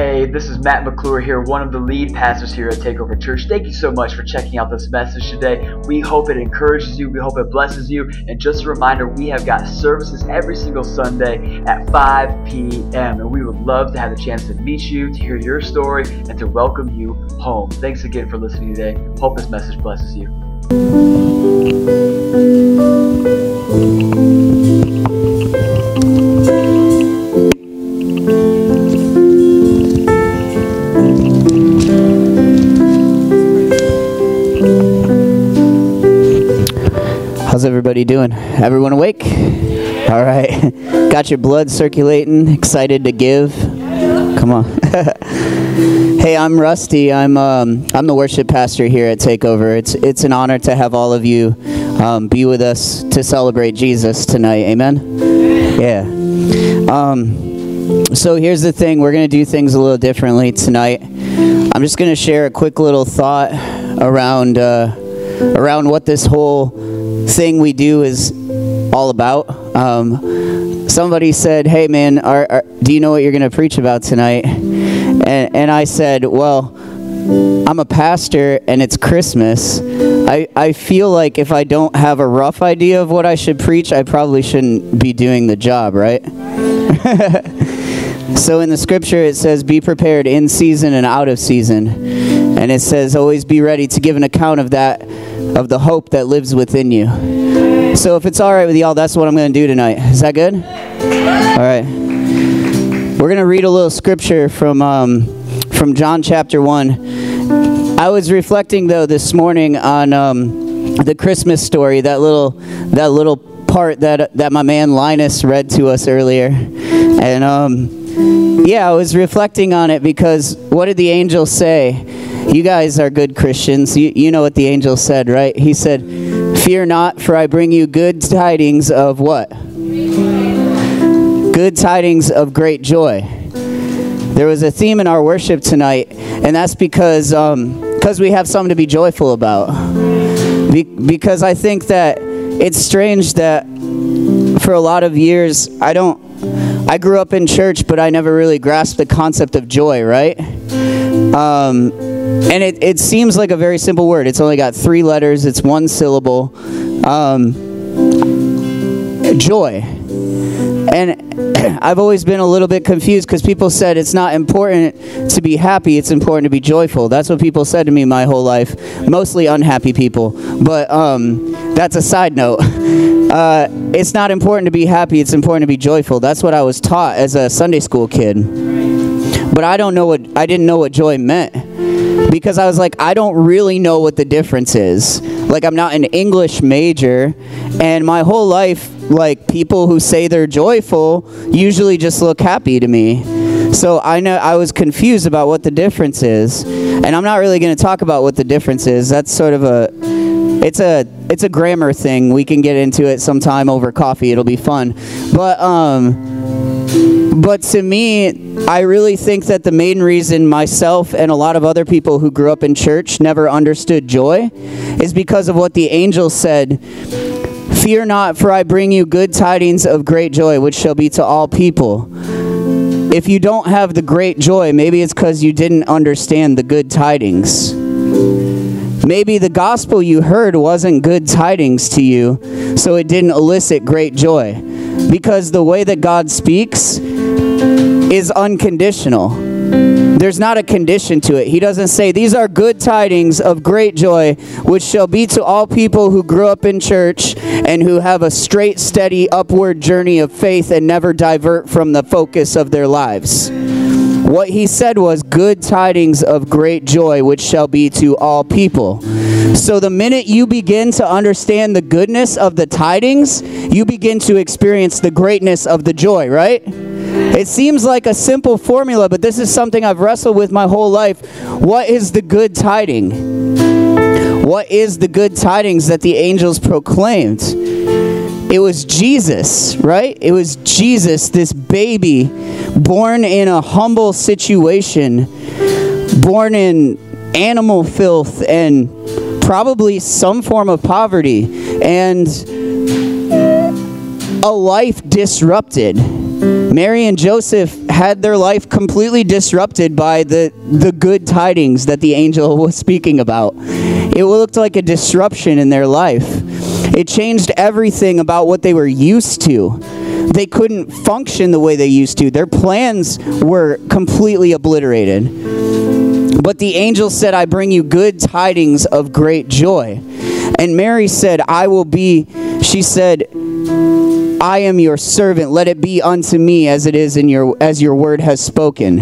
Hey, this is Matt McClure here, one of the lead pastors here at Takeover Church. Thank you so much for checking out this message today. We hope it encourages you, we hope it blesses you. And just a reminder, we have got services every single Sunday at 5 p.m. And we would love to have the chance to meet you, to hear your story, and to welcome you home. Thanks again for listening today. Hope this message blesses you. Everybody doing? Everyone awake? All right. Got your blood circulating, excited to give? Come on. hey, I'm Rusty. I'm um, I'm the worship pastor here at Takeover. It's it's an honor to have all of you um, be with us to celebrate Jesus tonight. Amen. Yeah. Um, so here's the thing. We're gonna do things a little differently tonight. I'm just gonna share a quick little thought around uh, around what this whole thing we do is all about. Um, somebody said, "Hey, man, are, are, do you know what you're going to preach about tonight?" And, and I said, "Well, I'm a pastor, and it's Christmas. I, I feel like if I don't have a rough idea of what I should preach, I probably shouldn't be doing the job, right?" so in the scripture, it says, "Be prepared in season and out of season," and it says, "Always be ready to give an account of that." of the hope that lives within you. So if it's all right with y'all, that's what I'm going to do tonight. Is that good? All right. We're going to read a little scripture from um, from John chapter one. I was reflecting though this morning on um, the Christmas story, that little that little part that that my man Linus read to us earlier, and um, yeah, I was reflecting on it because what did the angel say? You guys are good Christians. You, you know what the angel said, right? He said, Fear not, for I bring you good tidings of what? Good tidings of great joy. There was a theme in our worship tonight, and that's because um, because we have something to be joyful about. Be- because I think that it's strange that for a lot of years, I don't. I grew up in church, but I never really grasped the concept of joy, right? Um, and it, it seems like a very simple word. It's only got three letters, it's one syllable. Um, joy. And I've always been a little bit confused because people said it's not important to be happy, it's important to be joyful. That's what people said to me my whole life. Mostly unhappy people. But um, that's a side note. Uh, it's not important to be happy, it's important to be joyful. That's what I was taught as a Sunday school kid. But I don't know what, I didn't know what joy meant because I was like, I don't really know what the difference is. Like, I'm not an English major, and my whole life, like, people who say they're joyful usually just look happy to me. So I know I was confused about what the difference is, and I'm not really going to talk about what the difference is. That's sort of a it's a it's a grammar thing. We can get into it sometime over coffee. It'll be fun. But um but to me, I really think that the main reason myself and a lot of other people who grew up in church never understood joy is because of what the angel said. Fear not, for I bring you good tidings of great joy, which shall be to all people. If you don't have the great joy, maybe it's because you didn't understand the good tidings. Maybe the gospel you heard wasn't good tidings to you, so it didn't elicit great joy. Because the way that God speaks is unconditional. There's not a condition to it. He doesn't say, These are good tidings of great joy, which shall be to all people who grew up in church and who have a straight, steady, upward journey of faith and never divert from the focus of their lives. What he said was, Good tidings of great joy, which shall be to all people. So the minute you begin to understand the goodness of the tidings, you begin to experience the greatness of the joy, right? It seems like a simple formula, but this is something I've wrestled with my whole life. What is the good tiding? What is the good tidings that the angels proclaimed? It was Jesus, right? It was Jesus, this baby, born in a humble situation, born in animal filth and probably some form of poverty, and a life disrupted Mary and Joseph had their life completely disrupted by the, the good tidings that the angel was speaking about. It looked like a disruption in their life. It changed everything about what they were used to. They couldn't function the way they used to. Their plans were completely obliterated. But the angel said, I bring you good tidings of great joy. And Mary said, I will be, she said, I am your servant. Let it be unto me as it is in your as your word has spoken.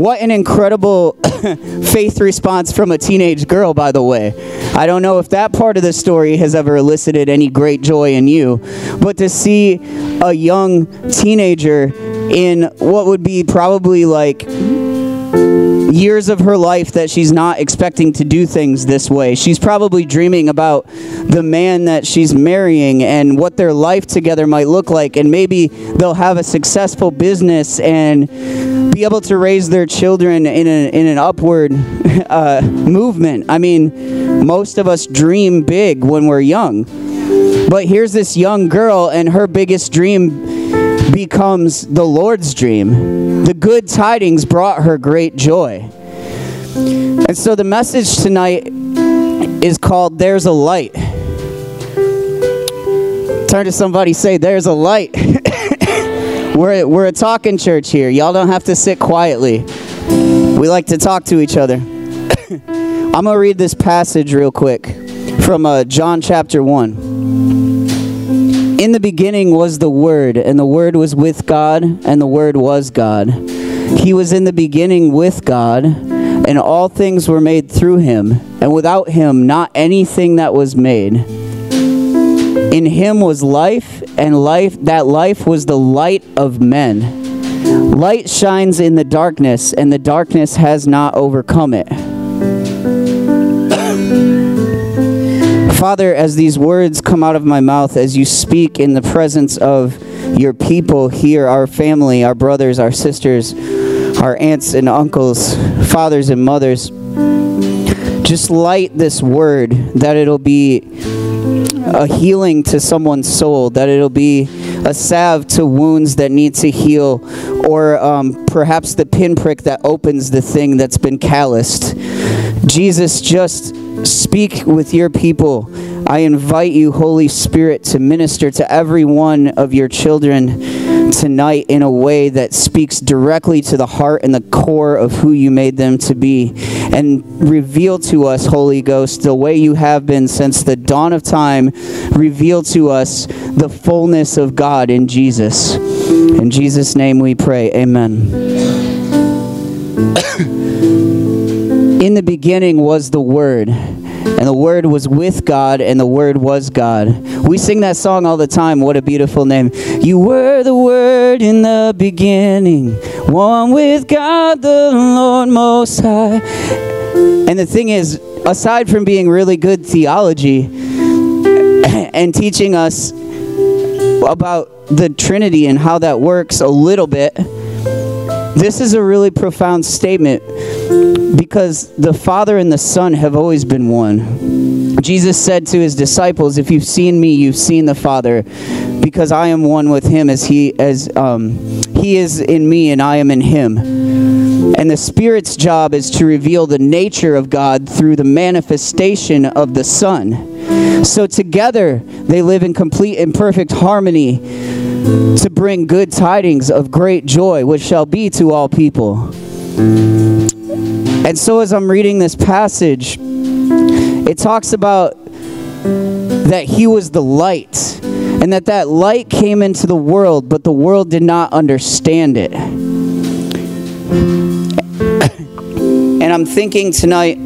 What an incredible faith response from a teenage girl, by the way. I don't know if that part of the story has ever elicited any great joy in you, but to see a young teenager in what would be probably like years of her life that she's not expecting to do things this way. She's probably dreaming about the man that she's marrying and what their life together might look like, and maybe they'll have a successful business and be able to raise their children in, a, in an upward uh, movement. I mean, most of us dream big when we're young. But here's this young girl, and her biggest dream becomes the Lord's dream. The good tidings brought her great joy. And so the message tonight is called There's a Light. Turn to somebody, say, There's a light. we're, we're a talking church here. Y'all don't have to sit quietly. We like to talk to each other. I'm going to read this passage real quick from uh, John chapter 1. In the beginning was the Word, and the Word was with God, and the Word was God. He was in the beginning with God, and all things were made through him, and without him not anything that was made. In him was life, and life that life was the light of men. Light shines in the darkness, and the darkness has not overcome it. Father, as these words come out of my mouth, as you speak in the presence of your people here, our family, our brothers, our sisters, our aunts and uncles, fathers and mothers, just light this word that it'll be a healing to someone's soul, that it'll be a salve to wounds that need to heal, or um, perhaps the pinprick that opens the thing that's been calloused. Jesus, just speak with your people. I invite you, Holy Spirit, to minister to every one of your children tonight in a way that speaks directly to the heart and the core of who you made them to be. And reveal to us, Holy Ghost, the way you have been since the dawn of time. Reveal to us the fullness of God in Jesus. In Jesus' name we pray. Amen. In the beginning was the Word, and the Word was with God, and the Word was God. We sing that song all the time. What a beautiful name. You were the Word in the beginning, one with God the Lord Most High. And the thing is, aside from being really good theology and teaching us about the Trinity and how that works a little bit, this is a really profound statement because the Father and the Son have always been one. Jesus said to his disciples, "If you've seen me, you've seen the Father, because I am one with him as he as um, he is in me and I am in him." And the Spirit's job is to reveal the nature of God through the manifestation of the Son. So together they live in complete and perfect harmony to bring good tidings of great joy, which shall be to all people. And so, as I'm reading this passage, it talks about that he was the light and that that light came into the world, but the world did not understand it. and I'm thinking tonight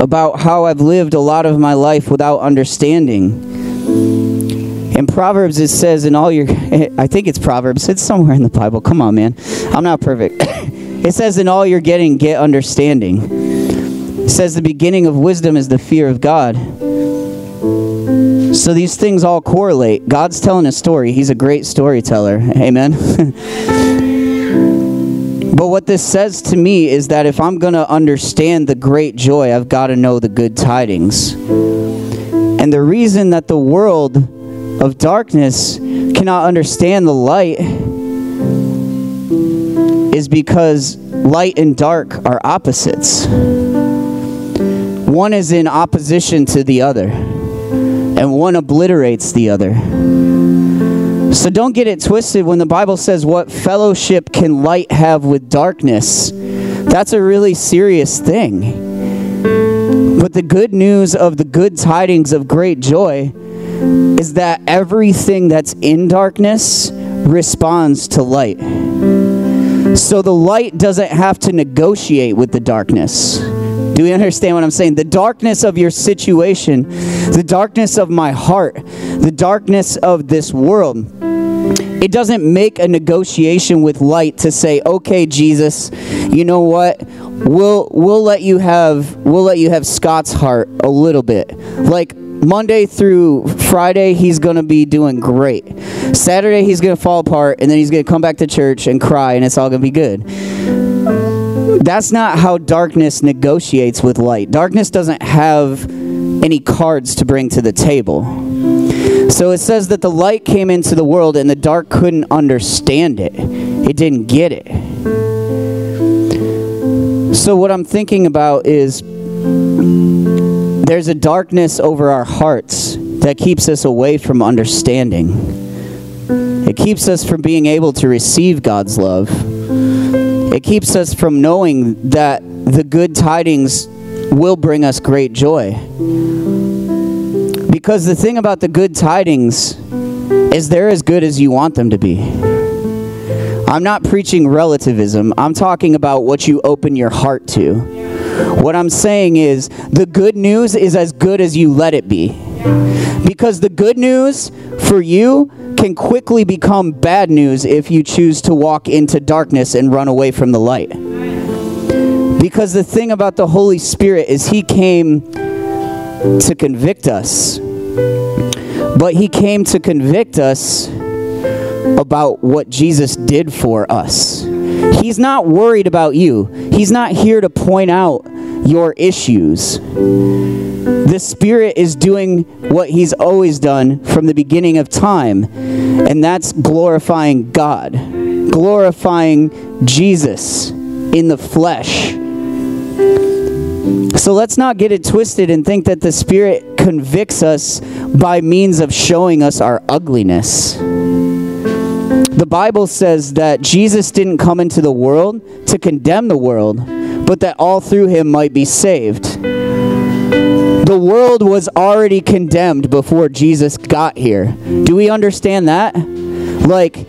about how I've lived a lot of my life without understanding. In Proverbs, it says, in all your, I think it's Proverbs, it's somewhere in the Bible. Come on, man. I'm not perfect. It says, In all your getting, get understanding. It says, The beginning of wisdom is the fear of God. So these things all correlate. God's telling a story, He's a great storyteller. Amen. but what this says to me is that if I'm going to understand the great joy, I've got to know the good tidings. And the reason that the world of darkness cannot understand the light is because light and dark are opposites. One is in opposition to the other, and one obliterates the other. So don't get it twisted when the Bible says, What fellowship can light have with darkness? That's a really serious thing. But the good news of the good tidings of great joy is that everything that's in darkness responds to light. So the light doesn't have to negotiate with the darkness. Do we understand what I'm saying? The darkness of your situation, the darkness of my heart, the darkness of this world. It doesn't make a negotiation with light to say, "Okay, Jesus, you know what? We'll we'll let you have we'll let you have Scott's heart a little bit." Like Monday through Friday, he's going to be doing great. Saturday, he's going to fall apart, and then he's going to come back to church and cry, and it's all going to be good. That's not how darkness negotiates with light. Darkness doesn't have any cards to bring to the table. So it says that the light came into the world and the dark couldn't understand it. It didn't get it. So what I'm thinking about is there's a darkness over our hearts that keeps us away from understanding. It keeps us from being able to receive God's love. It keeps us from knowing that the good tidings will bring us great joy. Because the thing about the good tidings is they're as good as you want them to be. I'm not preaching relativism, I'm talking about what you open your heart to. What I'm saying is the good news is as good as you let it be. Because the good news for you can quickly become bad news if you choose to walk into darkness and run away from the light. Because the thing about the Holy Spirit is He came to convict us. But He came to convict us about what Jesus did for us. He's not worried about you. He's not here to point out your issues. The Spirit is doing what He's always done from the beginning of time, and that's glorifying God, glorifying Jesus in the flesh. So let's not get it twisted and think that the Spirit convicts us by means of showing us our ugliness. The Bible says that Jesus didn't come into the world to condemn the world, but that all through him might be saved. The world was already condemned before Jesus got here. Do we understand that? Like,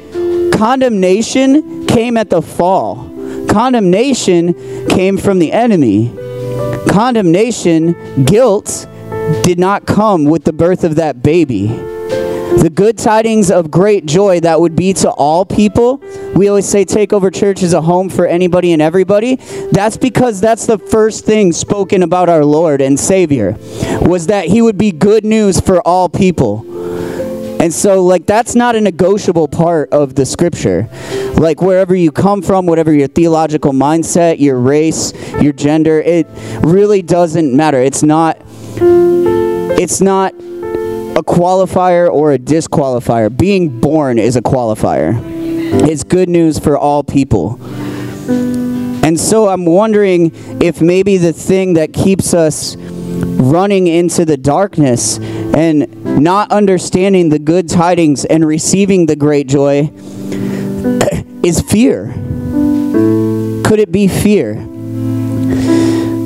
condemnation came at the fall, condemnation came from the enemy. Condemnation, guilt, did not come with the birth of that baby the good tidings of great joy that would be to all people. We always say Takeover Church is a home for anybody and everybody. That's because that's the first thing spoken about our Lord and Savior was that he would be good news for all people. And so, like, that's not a negotiable part of the scripture. Like, wherever you come from, whatever your theological mindset, your race, your gender, it really doesn't matter. It's not, it's not a qualifier or a disqualifier. Being born is a qualifier. It's good news for all people. And so I'm wondering if maybe the thing that keeps us running into the darkness and not understanding the good tidings and receiving the great joy is fear. Could it be fear?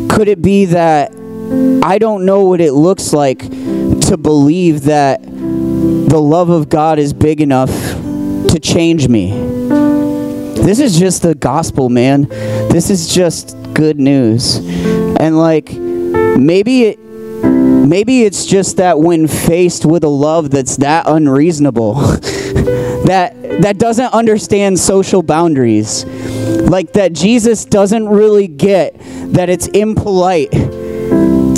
Could it be that I don't know what it looks like to believe that the love of God is big enough to change me. This is just the gospel, man. This is just good news. And like maybe it maybe it's just that when faced with a love that's that unreasonable that that doesn't understand social boundaries like that Jesus doesn't really get that it's impolite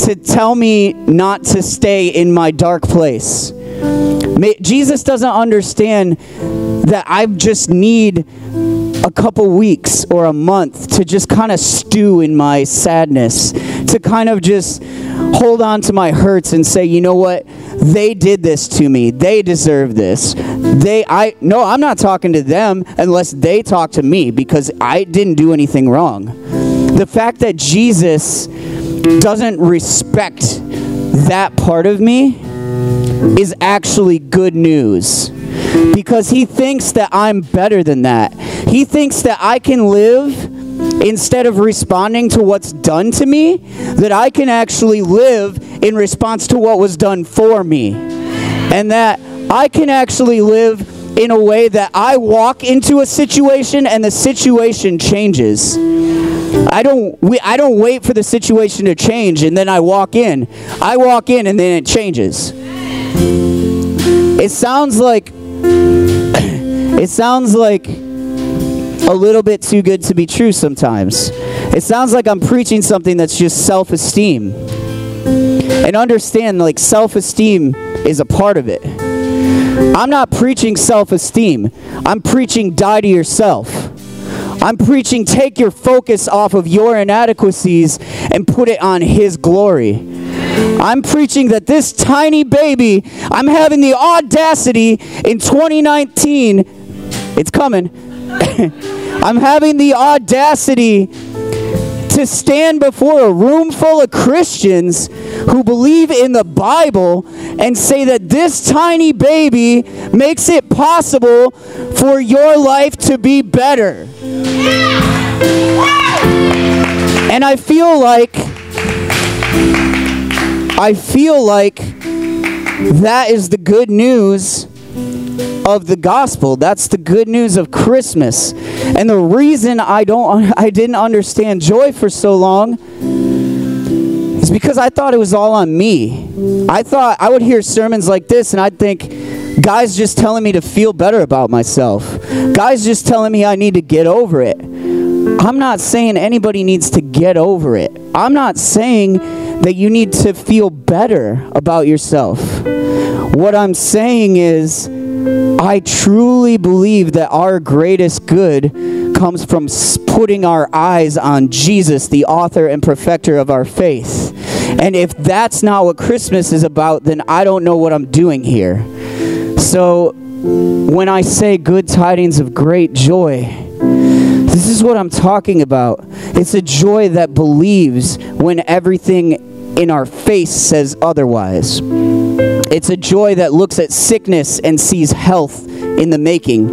to tell me not to stay in my dark place. Jesus doesn't understand that I just need a couple weeks or a month to just kind of stew in my sadness, to kind of just hold on to my hurts and say, you know what? They did this to me. They deserve this. they I no, I'm not talking to them unless they talk to me because I didn't do anything wrong. The fact that Jesus doesn't respect that part of me is actually good news because he thinks that I'm better than that. He thinks that I can live instead of responding to what's done to me, that I can actually live in response to what was done for me. And that I can actually live in a way that I walk into a situation and the situation changes. I don't we, I don't wait for the situation to change and then I walk in. I walk in and then it changes. It sounds like it sounds like a little bit too good to be true sometimes. It sounds like I'm preaching something that's just self-esteem. And understand like self-esteem is a part of it. I'm not preaching self esteem. I'm preaching die to yourself. I'm preaching take your focus off of your inadequacies and put it on His glory. I'm preaching that this tiny baby, I'm having the audacity in 2019, it's coming. I'm having the audacity to stand before a room full of Christians who believe in the Bible and say that this tiny baby makes it possible for your life to be better. And I feel like I feel like that is the good news of the gospel. That's the good news of Christmas. And the reason I don't I didn't understand joy for so long is because I thought it was all on me. I thought I would hear sermons like this and I'd think guys just telling me to feel better about myself. Guys just telling me I need to get over it. I'm not saying anybody needs to get over it. I'm not saying that you need to feel better about yourself. What I'm saying is I truly believe that our greatest good comes from putting our eyes on Jesus, the author and perfecter of our faith. And if that's not what Christmas is about, then I don't know what I'm doing here. So when I say good tidings of great joy, this is what I'm talking about. It's a joy that believes when everything in our face says otherwise. It's a joy that looks at sickness and sees health in the making.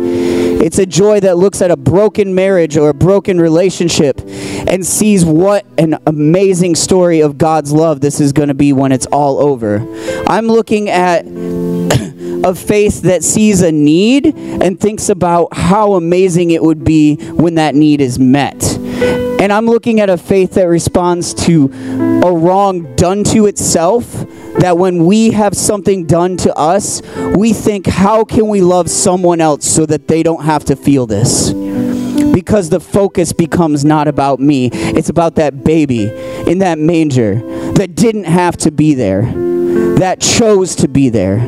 It's a joy that looks at a broken marriage or a broken relationship and sees what an amazing story of God's love this is going to be when it's all over. I'm looking at a faith that sees a need and thinks about how amazing it would be when that need is met. And I'm looking at a faith that responds to a wrong done to itself that when we have something done to us, we think, how can we love someone else so that they don't have to feel this? Because the focus becomes not about me, it's about that baby in that manger that didn't have to be there, that chose to be there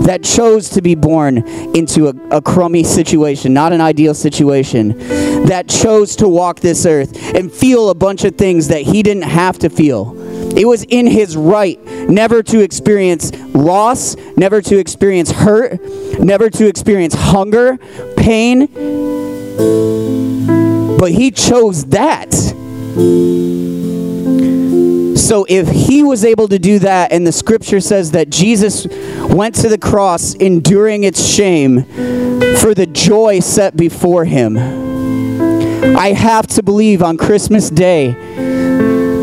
that chose to be born into a, a, crummy situation, not an ideal situation, that chose to walk this earth and feel a bunch of things that he didn't have to feel. It was in his right never to experience loss, never to experience hurt, never to experience hunger, pain. But he chose that. So if he was able to do that, and the scripture says that Jesus went to the cross enduring its shame for the joy set before him, I have to believe on Christmas Day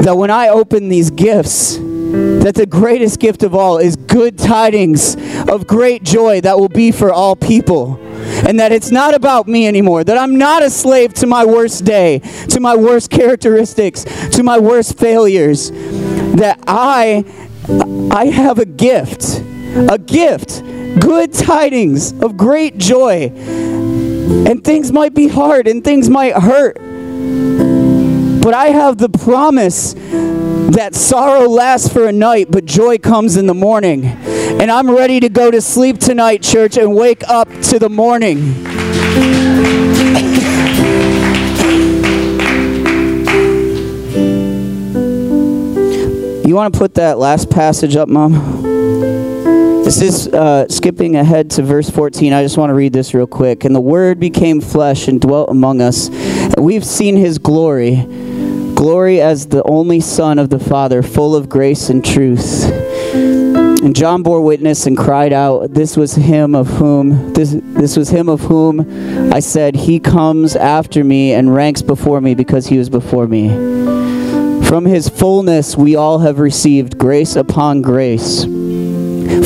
that when I open these gifts, that the greatest gift of all is good tidings of great joy that will be for all people. And that it's not about me anymore, that I'm not a slave to my worst day, to my worst characteristics, to my worst failures. That I I have a gift, a gift, good tidings of great joy. And things might be hard and things might hurt. But I have the promise that sorrow lasts for a night, but joy comes in the morning. And I'm ready to go to sleep tonight, church, and wake up to the morning. you want to put that last passage up, Mom? This is uh, skipping ahead to verse 14. I just want to read this real quick. And the Word became flesh and dwelt among us. And we've seen his glory glory as the only Son of the Father, full of grace and truth. And John bore witness and cried out, This was him of whom this this was him of whom I said, He comes after me and ranks before me because he was before me. From his fullness we all have received grace upon grace.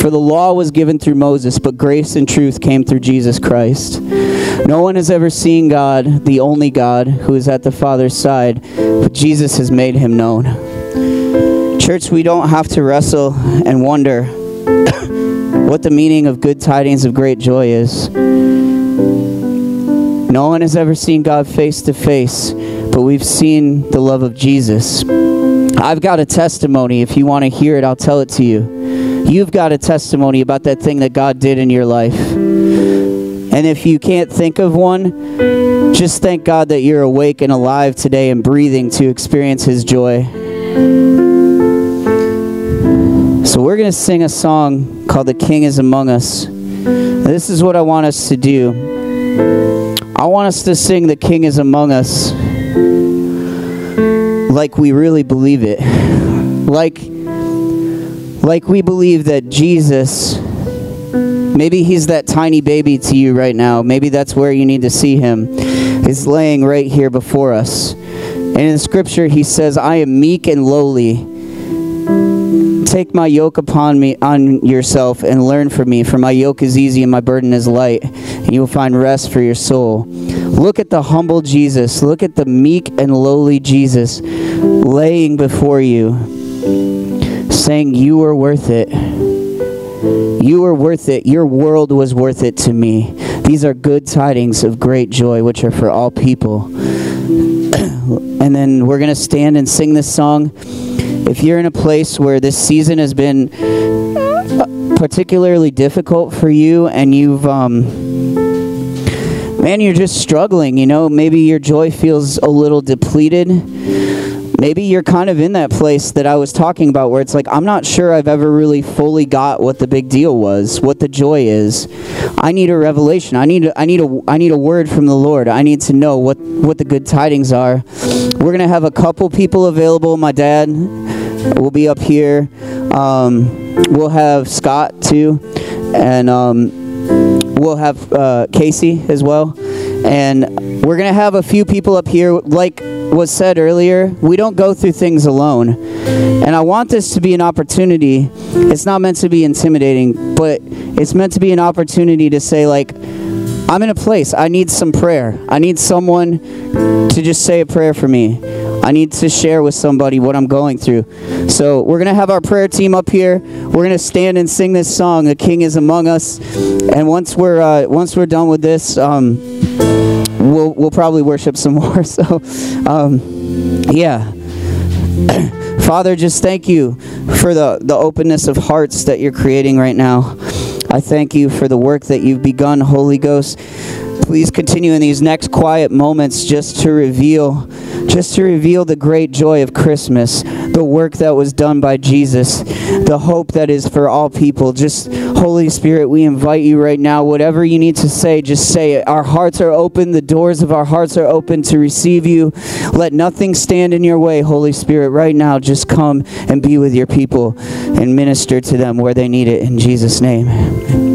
For the law was given through Moses, but grace and truth came through Jesus Christ. No one has ever seen God, the only God, who is at the Father's side, but Jesus has made him known. Church, we don't have to wrestle and wonder what the meaning of good tidings of great joy is. No one has ever seen God face to face, but we've seen the love of Jesus. I've got a testimony. If you want to hear it, I'll tell it to you. You've got a testimony about that thing that God did in your life. And if you can't think of one, just thank God that you're awake and alive today and breathing to experience His joy. So, we're going to sing a song called The King is Among Us. This is what I want us to do. I want us to sing The King is Among Us like we really believe it. Like, like we believe that Jesus Maybe he's that tiny baby to you right now. Maybe that's where you need to see him. He's laying right here before us. And in scripture, he says, I am meek and lowly. Take my yoke upon me on yourself and learn from me, for my yoke is easy and my burden is light, and you will find rest for your soul. Look at the humble Jesus. Look at the meek and lowly Jesus laying before you, saying, You are worth it. You are worth it. Your world was worth it to me. These are good tidings of great joy, which are for all people. and then we're going to stand and sing this song. If you're in a place where this season has been particularly difficult for you and you've, um, man, you're just struggling, you know, maybe your joy feels a little depleted maybe you're kind of in that place that I was talking about where it's like, I'm not sure I've ever really fully got what the big deal was, what the joy is. I need a revelation. I need a, I need a, I need a word from the Lord. I need to know what, what the good tidings are. We're going to have a couple people available. My dad will be up here. Um, we'll have Scott too. And um, we'll have uh, Casey as well. And we're going to have a few people up here. Like was said earlier, we don't go through things alone. And I want this to be an opportunity. It's not meant to be intimidating, but it's meant to be an opportunity to say, like, I'm in a place. I need some prayer. I need someone to just say a prayer for me. I need to share with somebody what I'm going through. So we're gonna have our prayer team up here. We're gonna stand and sing this song, "The King is Among Us." And once we're uh, once we're done with this, um, we'll we'll probably worship some more. So, um, yeah. Father, just thank you for the, the openness of hearts that you're creating right now. I thank you for the work that you've begun, Holy Ghost. Please continue in these next quiet moments just to reveal just to reveal the great joy of Christmas, the work that was done by Jesus, the hope that is for all people. Just, Holy Spirit, we invite you right now. Whatever you need to say, just say it. Our hearts are open, the doors of our hearts are open to receive you. Let nothing stand in your way, Holy Spirit. Right now, just come and be with your people and minister to them where they need it. In Jesus' name.